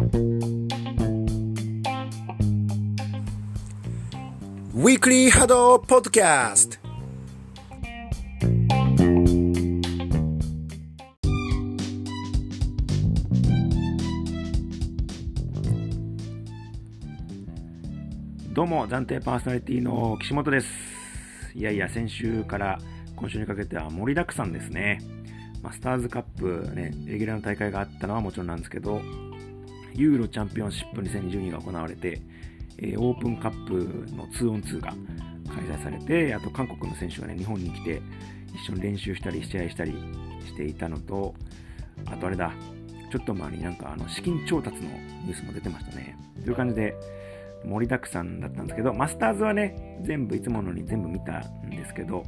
ウィークリーハドポッドキャストどうも暫定パーソナリティの岸本です。いやいや先週から今週にかけては盛りだくさんですね。マスターズカップねレギュラーの大会があったのはもちろんなんですけどユーロチャンピオンシップ2022が行われて、えーオープンカップの 2on2 が開催されてあと韓国の選手がね日本に来て一緒に練習したり試合したりしていたのとあとあれだちょっと前になんかあの資金調達のニュースも出てましたねという感じで盛りだくさんだったんですけど、マスターズはね、全部いつものに全部見たんですけど、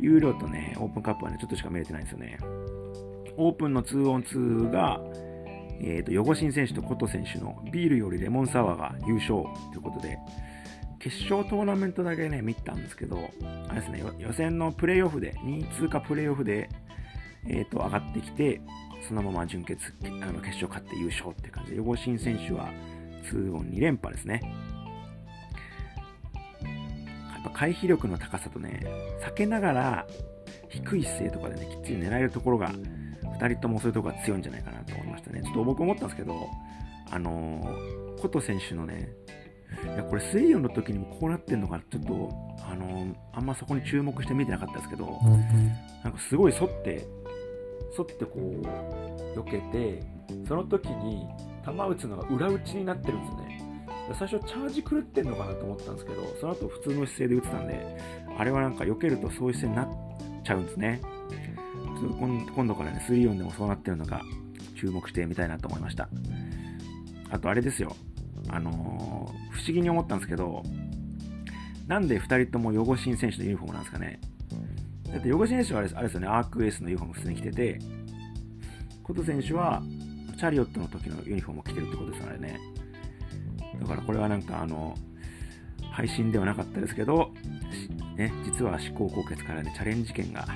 ユーロとね、オープンカップはね、ちょっとしか見れてないんですよね。オープンの 2on2 が、えっ、と、ヨゴシン選手とコト選手のビールよりレモンサワーが優勝ということで、決勝トーナメントだけね、見たんですけど、あれですね、予選のプレーオフで、2位通過プレーオフで、えっ、と、上がってきて、そのまま準決、あの決勝勝って優勝って感じで、ヨゴシン選手は、2オン2連覇ですね。やっぱ回避力の高さとね、避けながら低い姿勢とかでね、きっちり狙えるところが、2人ともそういうところが強いんじゃないかなと思いましたね。ちょっと僕思ったんですけど、あのー、コト選手のね、いやこれ3オンの時にもこうなってんのかちょっと、あのーあんまそこに注目して見てなかったですけど、なんかすごい反って、反ってこう、避けて、その時に球打つのが裏打ちになってるんですよね。最初チャージ狂ってんのかなと思ったんですけど、その後普通の姿勢で打ってたんで、あれはなんか避けるとそういう姿勢になっちゃうんですね。今今度からね、3オンでもそうなってるのか注目してみたいなと思いました。あとあれですよ。あのー不思議に思ったんですけど、なんで2人ともヨゴシン選手のユニフォームなんですかね。だってヨゴシン選手はあれですあれですよね、アークエースのユニフォーム普通に着てて、コト選手はチャリオットの時のユニフォームを着てるってことですよね。だからこれはなんかあの、配信ではなかったですけど、ね、実は思考高血からね、チャレンジ権が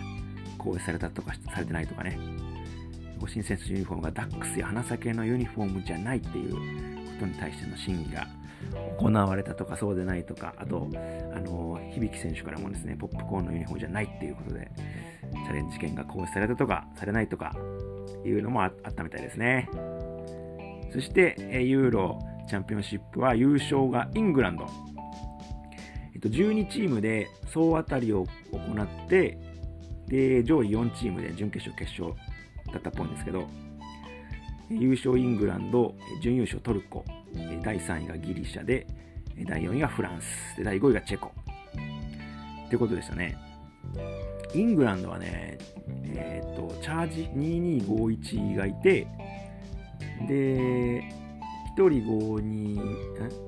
行されたとかされてないとかね、ご新選手ユニフォームがダックスや花咲のユニフォームじゃないっていうことに対しての審議が行われたとかそうでないとか、あと、あの、響選手からもですね、ポップコーンのユニフォームじゃないっていうことで、チャレンジ権が行使されたとか、されないとか、いうのもあったみたいですね。そして、ユーロチャンピオンシップは優勝がイングランド。12チームで総当たりを行って、で、上位4チームで準決勝、決勝だったっぽいんですけど、優勝イングランド、準優勝トルコ、第3位がギリシャで、第4位がフランス、で第5位がチェコ。ってことでしたね。イングランドはね、えっ、と、チャージ2251がいて、で、1人52、ん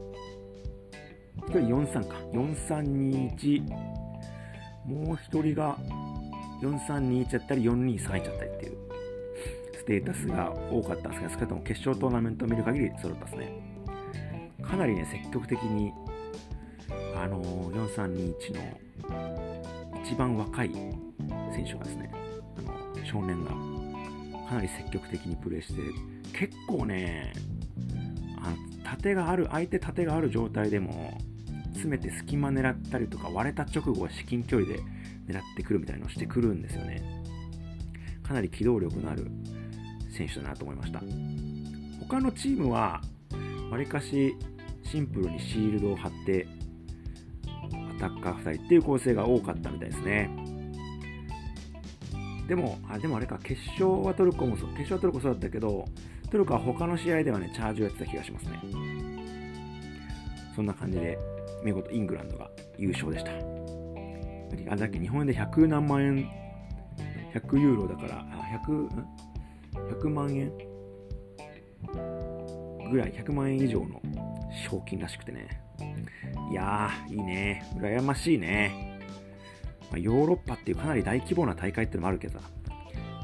1人43か。4321。もう1人が4321やったり4231やったりっていうステータスが多かったんですが、少なくとも決勝トーナメントを見る限り揃ったですね。かなりね、積極的に、あのー、4321の一番若い選手がですね、あの少年がかなり積極的にプレーして、結構ね、あの縦がある、相手縦がある状態でも、詰めて隙間狙ったりとか、割れた直後は至近距離で狙ってくるみたいなのをしてくるんですよね。かなり機動力のある選手だなと思いました。他のチームは、わりかしシンプルにシールドを張って、アタッカー2人っていう構成が多かったみたいですね。でも、あ、でもあれか、決勝はトルコもそう、決勝はトルコそうだったけど、トルコは他の試合ではね、チャージをやってた気がしますね。そんな感じで、見事イングランドが優勝でした。あだっけ日本円で100何万円、100ユーロだから、あ100、?100 万円ぐらい、100万円以上の賞金らしくてね。いやー、いいね。羨ましいね。まあ、ヨーロッパっていうかなり大規模な大会ってのもあるけどさ、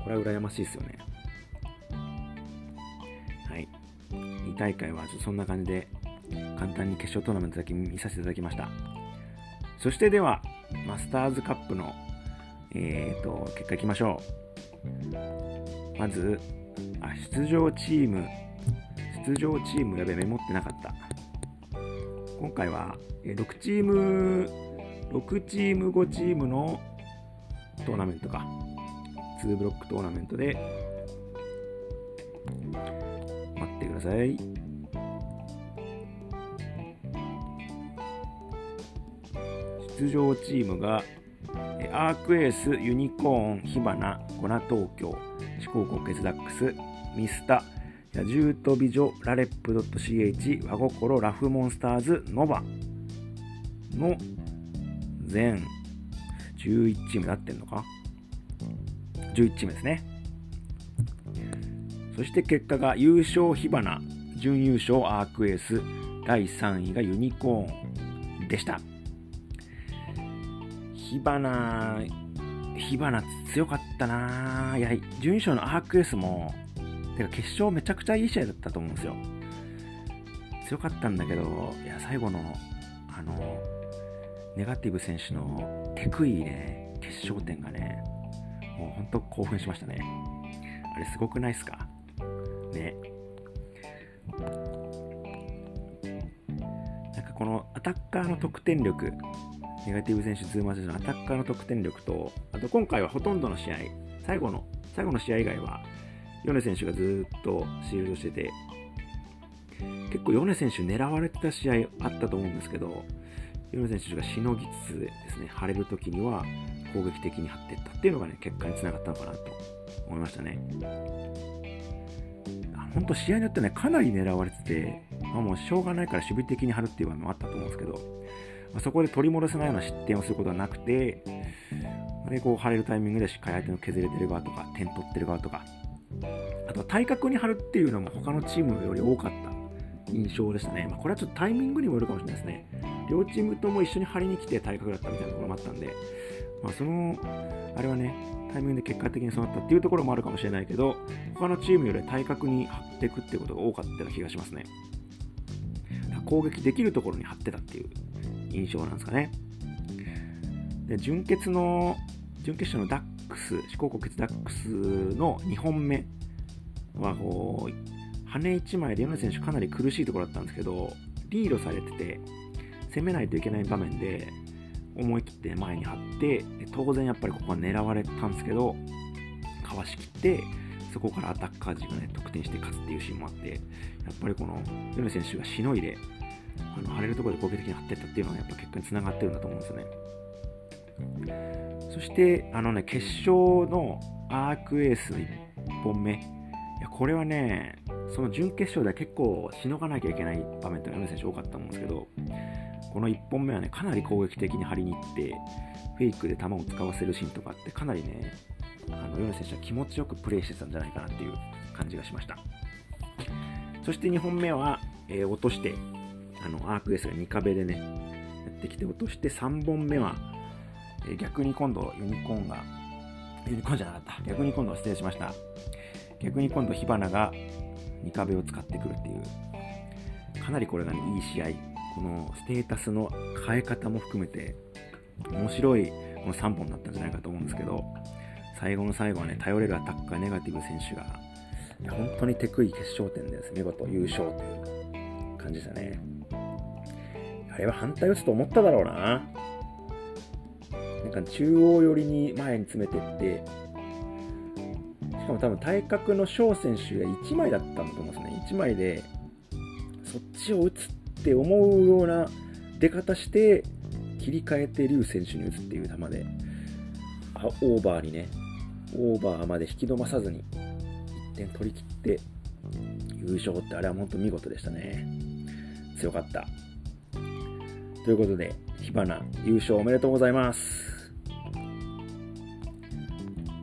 これは羨ましいですよね。はい。2大会はちょっとそんな感じで、簡単に決勝トーナメントだけ見させていただきました。そしてでは、マスターズカップの、えー、と結果いきましょう。まず、あ出場チーム、出場チームやべメモってなかった。今回は6チーム6チーム5チームのトーナメントか。2ブロックトーナメントで待ってください。出場チームがアークエース、ユニコーン、火花、コナ東京、四国国ケツダックス、ミスタ、野獣と美女、ラレップドット .ch、和心、ラフモンスターズ、ノバの全11チームなってんのか ?11 チームですね。そして結果が優勝火花、準優勝アークエース、第3位がユニコーンでした。火花、火花強かったないや、準優勝のアークエースも、てか決勝めちゃくちゃいい試合だったと思うんですよ。強かったんだけど、いや、最後の、あの、ネガティブ選手のテクイね、決勝点がね、もうほんと興奮しましたね。あれすごくないっすか？ね。なんかこのアタッカーの得点力、ネガティブ選手、ズーマー選手のアタッカーの得点力と、あと今回はほとんどの試合、最後の、最後の試合以外は、米選手がずっとシールドしてて、結構米選手狙われてた試合あったと思うんですけど、米選手がしのぎつつですね、晴れる時には攻撃的に張っていったっていうのがね、結果につながったのかなと思いましたね。本当試合によってね、かなり狙われてて、まあ、もうしょうがないから守備的に張るっていう場面もあったと思うんですけど、ま、そこで取り戻せないような失点をすることはなくて、で、こう、張れるタイミングでしっかり相手の削れてる側とか、点取ってる側とか、あとは対角に張るっていうのも他のチームより多かった印象でしたね。まあ、これはちょっとタイミングにもよるかもしれないですね。両チームとも一緒に張りに来て対角だったみたいなところもあったんで、まあ、その、あれはね、タイミングで結果的にそうなったっていうところもあるかもしれないけど、他のチームより対角に張っていくっていうことが多かったような気がしますね。攻撃できるところに張ってたっていう印象なんですかね。で、準決の、準決勝のダックス、四国国決ダックスの2本目は、こう、羽1枚で米選手かなり苦しいところだったんですけど、リードされてて、攻めないといけない場面で、思い切って前に張って、当然やっぱりここは狙われたんですけど、かわしきって、そこからアタッカー陣がね、得点して勝つっていうシーンもあって、やっぱりこの、米選手がしのいで、あの、張れるところで攻撃的に張ってったっていうのは、やっぱ結果につながってるんだと思うんですよね。そして、あのね、決勝のアークエース1本目。いや、これはね、その準決勝では結構しのがなきゃいけない場面って米選手多かったと思うんですけど、この1本目はね、かなり攻撃的に張りに行って、フェイクで球を使わせるシーンとかってかなりね、あの、米選手は気持ちよくプレーしてたんじゃないかなっていう感じがしました。そして2本目は、えー、落として、あの、アークエースが2壁でね、やってきて落として3本目は、え逆に今度ユニコーンが、ユニコーンじゃなかった。逆に今度失礼しました。逆に今度火花が2壁を使ってくるっていう、かなりこれがね、いい試合。このステータスの変え方も含めて、面白いこの3本だったんじゃないかと思うんですけど、最後の最後はね、頼れるアタッカー、ネガティブ選手が、本当にテクイ決勝点です。ね見事優勝という感じでしたね。あれは反対打つと思っただろうな。なんか中央寄りに前に詰めてって、しかも多分体格の翔選手が1枚だったんだと思うんですね。1枚で、そっちを打つって思うような出方して、切り替えて劉選手に打つっていう球で、あオーバーにね、オーバーまで引き止まさずに1点取り切って優勝ってあれは本当見事でしたね。強かった。ということで、火花優勝おめでとうございます。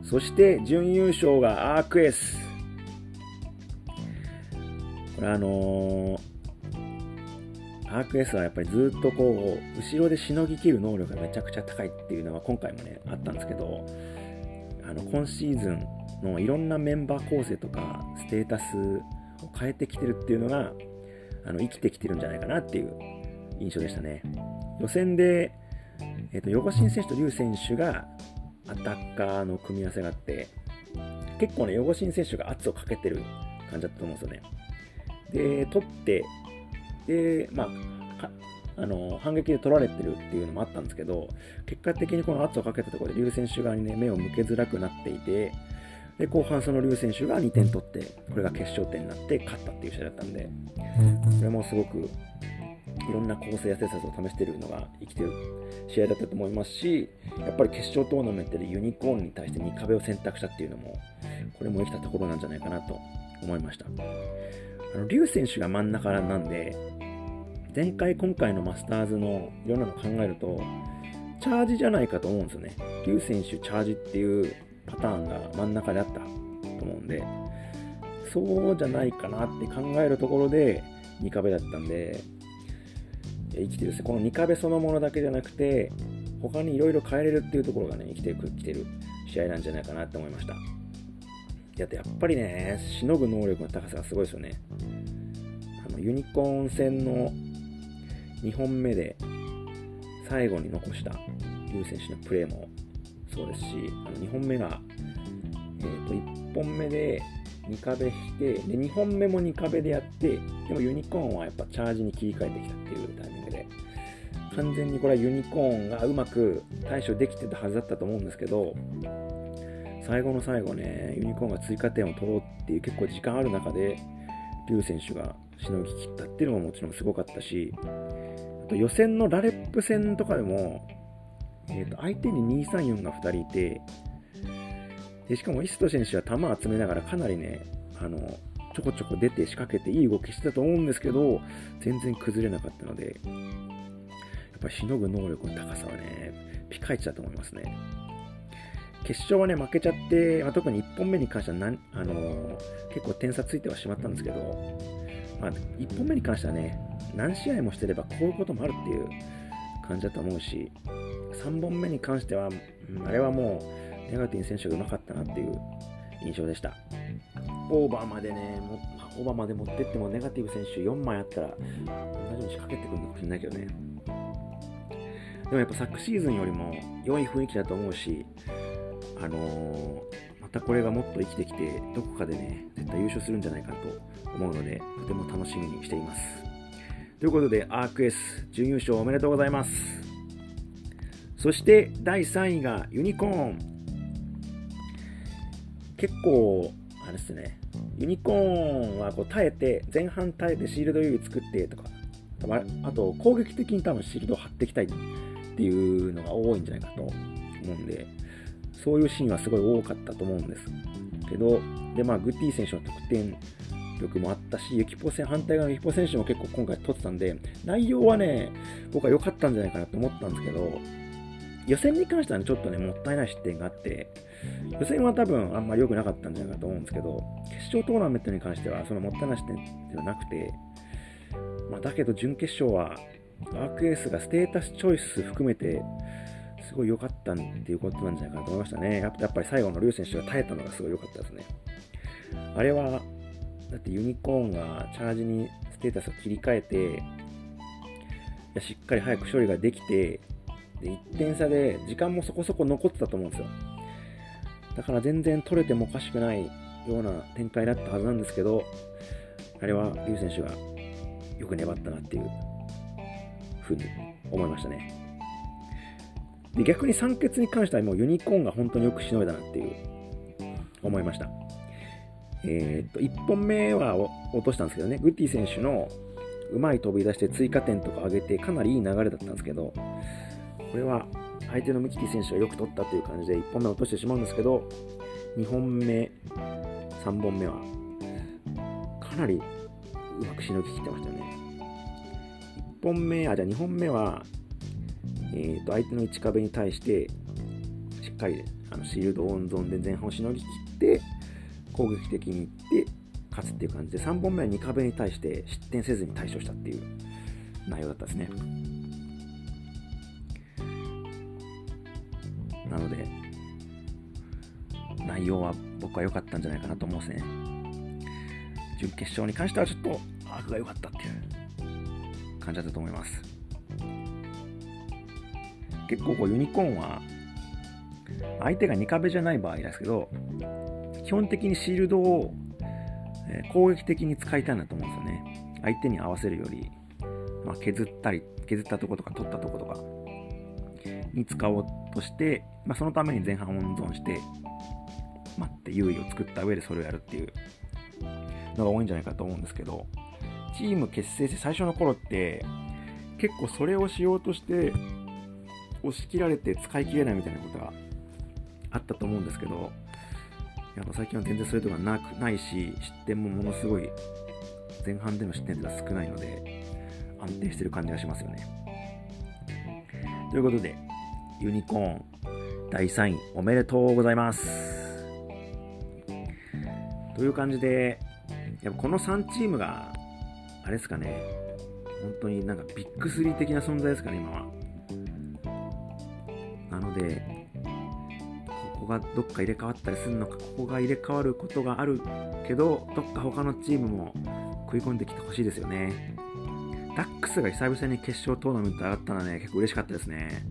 そして準優勝がアークエース。これあのー、アークエースはやっぱりずっとこう、後ろでしのぎきる能力がめちゃくちゃ高いっていうのは今回もね、あったんですけど、あの、今シーズンのいろんなメンバー構成とか、ステータスを変えてきてるっていうのが、あの、生きてきてるんじゃないかなっていう印象でしたね。予選で、えっ、ー、と、ヨガシン選手とリュウ選手が、アタッカーの組み合わせがあって、結構ね、ヨゴシン選手が圧をかけてる感じだったと思うんですよね。で、取って、で、まあ、あの反撃で取られてるっていうのもあったんですけど、結果的にこの圧をかけたところで、劉選手側にね、目を向けづらくなっていて、で後半、その劉選手が2点取って、これが決勝点になって勝ったっていう試合だったんで、それもすごくいろんな構成や施策を試しているのが生きてる試合だったと思いますし、やっぱり決勝トーナメントでユニコーンに対して2壁を選択したっていうのも、これも生きたところなんじゃないかなと思いました。あの、劉選手が真ん中なんで、前回今回のマスターズのいろんなの考えると、チャージじゃないかと思うんですよね。劉選手チャージっていうパターンが真ん中であったと思うんで、そうじゃないかなって考えるところで2壁だったんで、生きてるですね。この2壁そのものだけじゃなくて、他にいろいろ変えれるっていうところがね、生きてきてる試合なんじゃないかなって思いました。だってやっぱりね、しのぐ能力の高さがすごいですよね。あのユニコーン戦の2本目で最後に残したリュウ選手のプレーもそうですし、あの2本目が、えー、と1本目で2壁して、で2本目も2壁でやって、でもユニコーンはやっぱチャージに切り替えてきたっていうタイ、完全にこれはユニコーンがうまく対処できてたはずだったと思うんですけど、最後の最後ね、ユニコーンが追加点を取ろうっていう結構時間ある中で、リュウ選手がしのぎ切ったっていうのももちろんすごかったし、あと予選のラレップ戦とかでも、えー、と相手に234が2人いて、でしかもイスト選手は球集めながらかなりね、あの、ちょこちょこ出て仕掛けていい動きしてたと思うんですけど、全然崩れなかったので、ぱしのぐ能力の高さはね、ピカイチだと思いますね。決勝はね、負けちゃって、まあ、特に1本目に関してはな、あのー、結構点差ついてはしまったんですけど、まあ、1本目に関してはね、何試合もしてればこういうこともあるっていう感じだと思うし、3本目に関しては、あれはもう、ネガティン選手がうまかったなっていう印象でした。オーバーまでね、もオーバーまで持ってってもネガティブ選手4枚あったら、同じように仕掛けてくるのかもしれないけどね。でもやっぱ昨シーズンよりも良い雰囲気だと思うし、あのー、またこれがもっと生きてきて、どこかでね、絶対優勝するんじゃないかと思うので、とても楽しみにしています。ということで、アークエス準優勝おめでとうございます。そして第3位がユニコーン。結構、あれですね、ユニコーンはこう耐えて、前半耐えてシールド優位作ってとか、あと攻撃的に多分シールドを張っていきたいっていうのが多いんじゃないかと思うんで、そういうシーンはすごい多かったと思うんですけど、で、まあ、グッティ選手の得点力もあったし、ユキポ戦、反対側のユキポ選手も結構今回取ってたんで、内容はね、僕は良かったんじゃないかなと思ったんですけど、予選に関しては、ね、ちょっとね、もったいない失点があって、予選は多分あんまり良くなかったんじゃないかと思うんですけど、決勝トーナメントに関しては、そのもったいない失点ではなくて、まあ、だけど準決勝は、アークエースがステータスチョイス含めて、すごい良かったっていうことなんじゃないかなと思いましたね。やっぱり最後のリュウ選手が耐えたのがすごい良かったですね。あれは、だってユニコーンがチャージにステータスを切り替えて、いやしっかり早く処理ができて、で1点差で時間もそこそこ残ってたと思うんですよ。だから全然取れてもおかしくないような展開だったはずなんですけど、あれはリュウ選手がよく粘ったなっていうふうに思いましたね。で逆に酸欠に関してはもうユニコーンが本当によくしのいだなっていう思いました。えー、っと、1本目は落としたんですけどね、グッティ選手のうまい飛び出して追加点とか上げてかなりいい流れだったんですけど、これは相手のミキティ選手がよく取ったという感じで1本目落としてしまうんですけど、2本目、3本目はかなりうまくしのぎきってましたね。本目、あ、じゃあ2本目はえー、と相手の内壁に対してしっかりあのシールド温存で前半をしのぎ切って攻撃的にいって勝つっていう感じで3本目は2壁に対して失点せずに対処したっていう内容だったんですね。なので内容は僕は良かったんじゃないかなと思うんですね。準決勝に関してはちょっとアークが良かったっていう。感じだったと思います。結構こうユニコーンは相手が2壁じゃない場合ですけど基本的にシールドを攻撃的に使いたいなと思うんですよね。相手に合わせるより、まあ、削ったり、削ったとことか取ったとことかに使おうとして、まあ、そのために前半温存して、待って優位を作った上でそれをやるっていうのが多いんじゃないかと思うんですけど、チーム結成して最初の頃って、結構それをしようとして、押し切られて使い切れないみたいなことがあったと思うんですけど、やっぱ最近は全然そういうとこなくないし、失点もものすごい、前半での失点っていうのは少ないので、安定してる感じがしますよね。ということで、ユニコーン第3位おめでとうございます。という感じで、やっぱこの3チームが、あれですかね、本当になんかビッグ3的な存在ですかね、今は。なので、ここがどっか入れ替わったりするのか、ここが入れ替わることがあるけど、どっか他のチームも食い込んできてほしいですよね。ダックスが久々に決勝トーナメント上がったのはね、結構嬉しかったですね。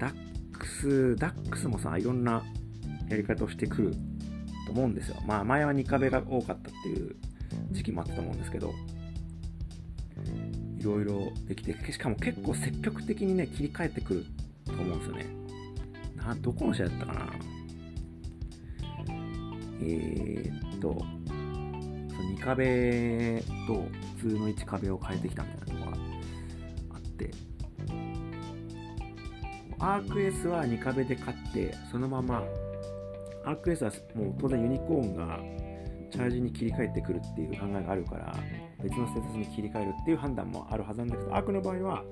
ダックス、ダックスもさ、いろんなやり方をしてくると思うんですよ。まあ前は2壁が多かったっていう時期もあったと思うんですけど、いろいろできて、しかも結構積極的にね、切り替えてくると思うんですよね。な、どこの試合だったかな？えー、っと、その2壁と普通の1壁を変えてきたみたいなとこがあって、アークエースは2壁で勝って、そのままアークエースはもう当然ユニコーンがチャージに切り替えてくるっていう考えがあるから別のステータスに切り替えるっていう判断もあるはずなんだけどアークの場合は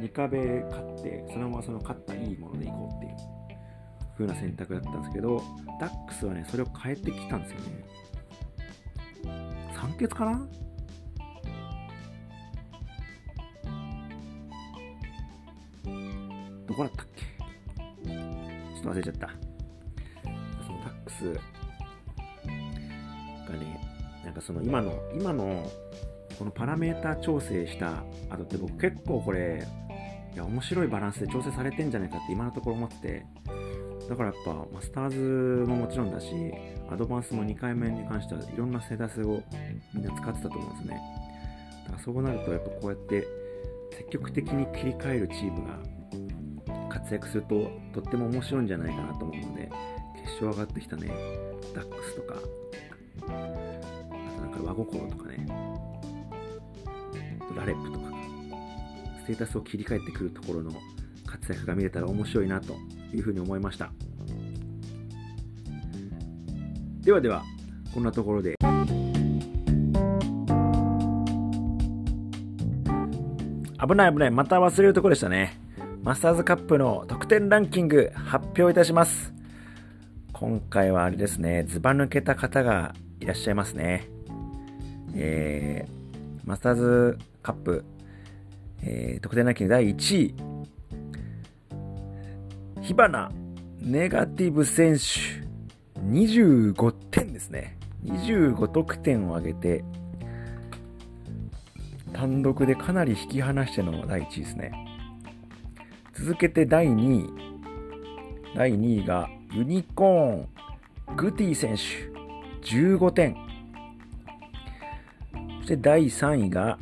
2壁勝ってそのままその勝ったいいものでいこうっていう風な選択だったんですけどダックスはねそれを変えてきたんですよね。酸欠かな？どこだったっけ？ちょっと忘れちゃった。そのダックスがね、かその今の、今のこのパラメータ調整した後って僕結構これ、いや、面白いバランスで調整されてんじゃないかって今のところ思ってて、だからやっぱマスターズももちろんだし、アドバンスも2回目に関してはいろんなセダスをみんな使ってたと思うんですね。だからそうなるとやっぱこうやって積極的に切り替えるチームが活躍するととっても面白いんじゃないかなと思うので、決勝上がってきたね、ダックスとか、か和心とかね、ラレップとか、ステータスを切り替えてくるところの活躍が見れたら面白いなというふうに思いました。ではでは、こんなところで。危ない危ない、また忘れるところでしたね。マスターズカップの得点ランキング発表いたします。今回はあれですね、ずば抜けた方がいらっしゃいますね。えー、マスターズカップ、えー、得点ランキング第1位、火花ネガティブ選手、25点ですね。25得点を挙げて、単独でかなり引き離しての第1位ですね。続けて第2位。第2位がユニコーン、グティ選手、15点。そして第3位が、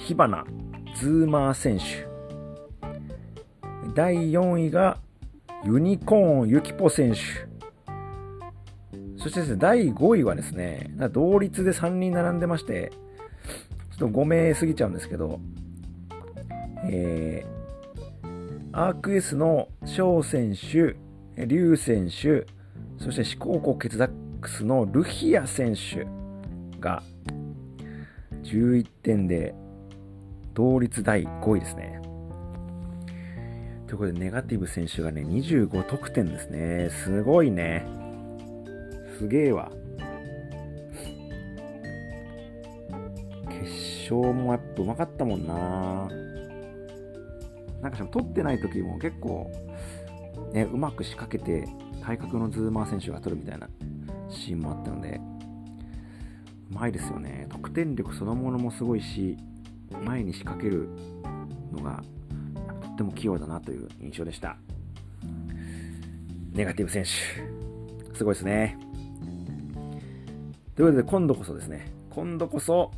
火花、ズーマー選手。第4位が、ユニコーン、ユキポ選手。そしてですね、第5位はですね、同率で3人並んでまして、ちょっと5名過ぎちゃうんですけど、えー、アークエスの翔選手、リュウ選手、そして四高校ケツダックスのルヒア選手が11点で同率第5位ですね。ということで、ネガティブ選手がね、25得点ですね。すごいね。すげえわ。決勝もやっぱうまかったもんな。なんか取ってない時も結構ね、うまく仕掛けて体格のズーマー選手が取るみたいなシーンもあったので、うまいですよね。得点力そのものもすごいし、前に仕掛けるのがとっても器用だなという印象でした。ネガティブ選手、すごいですね。ということで、今度こそですね、今度こそ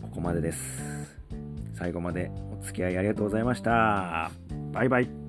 ここまでです。最後までお付き合いありがとうございました。バイバイ。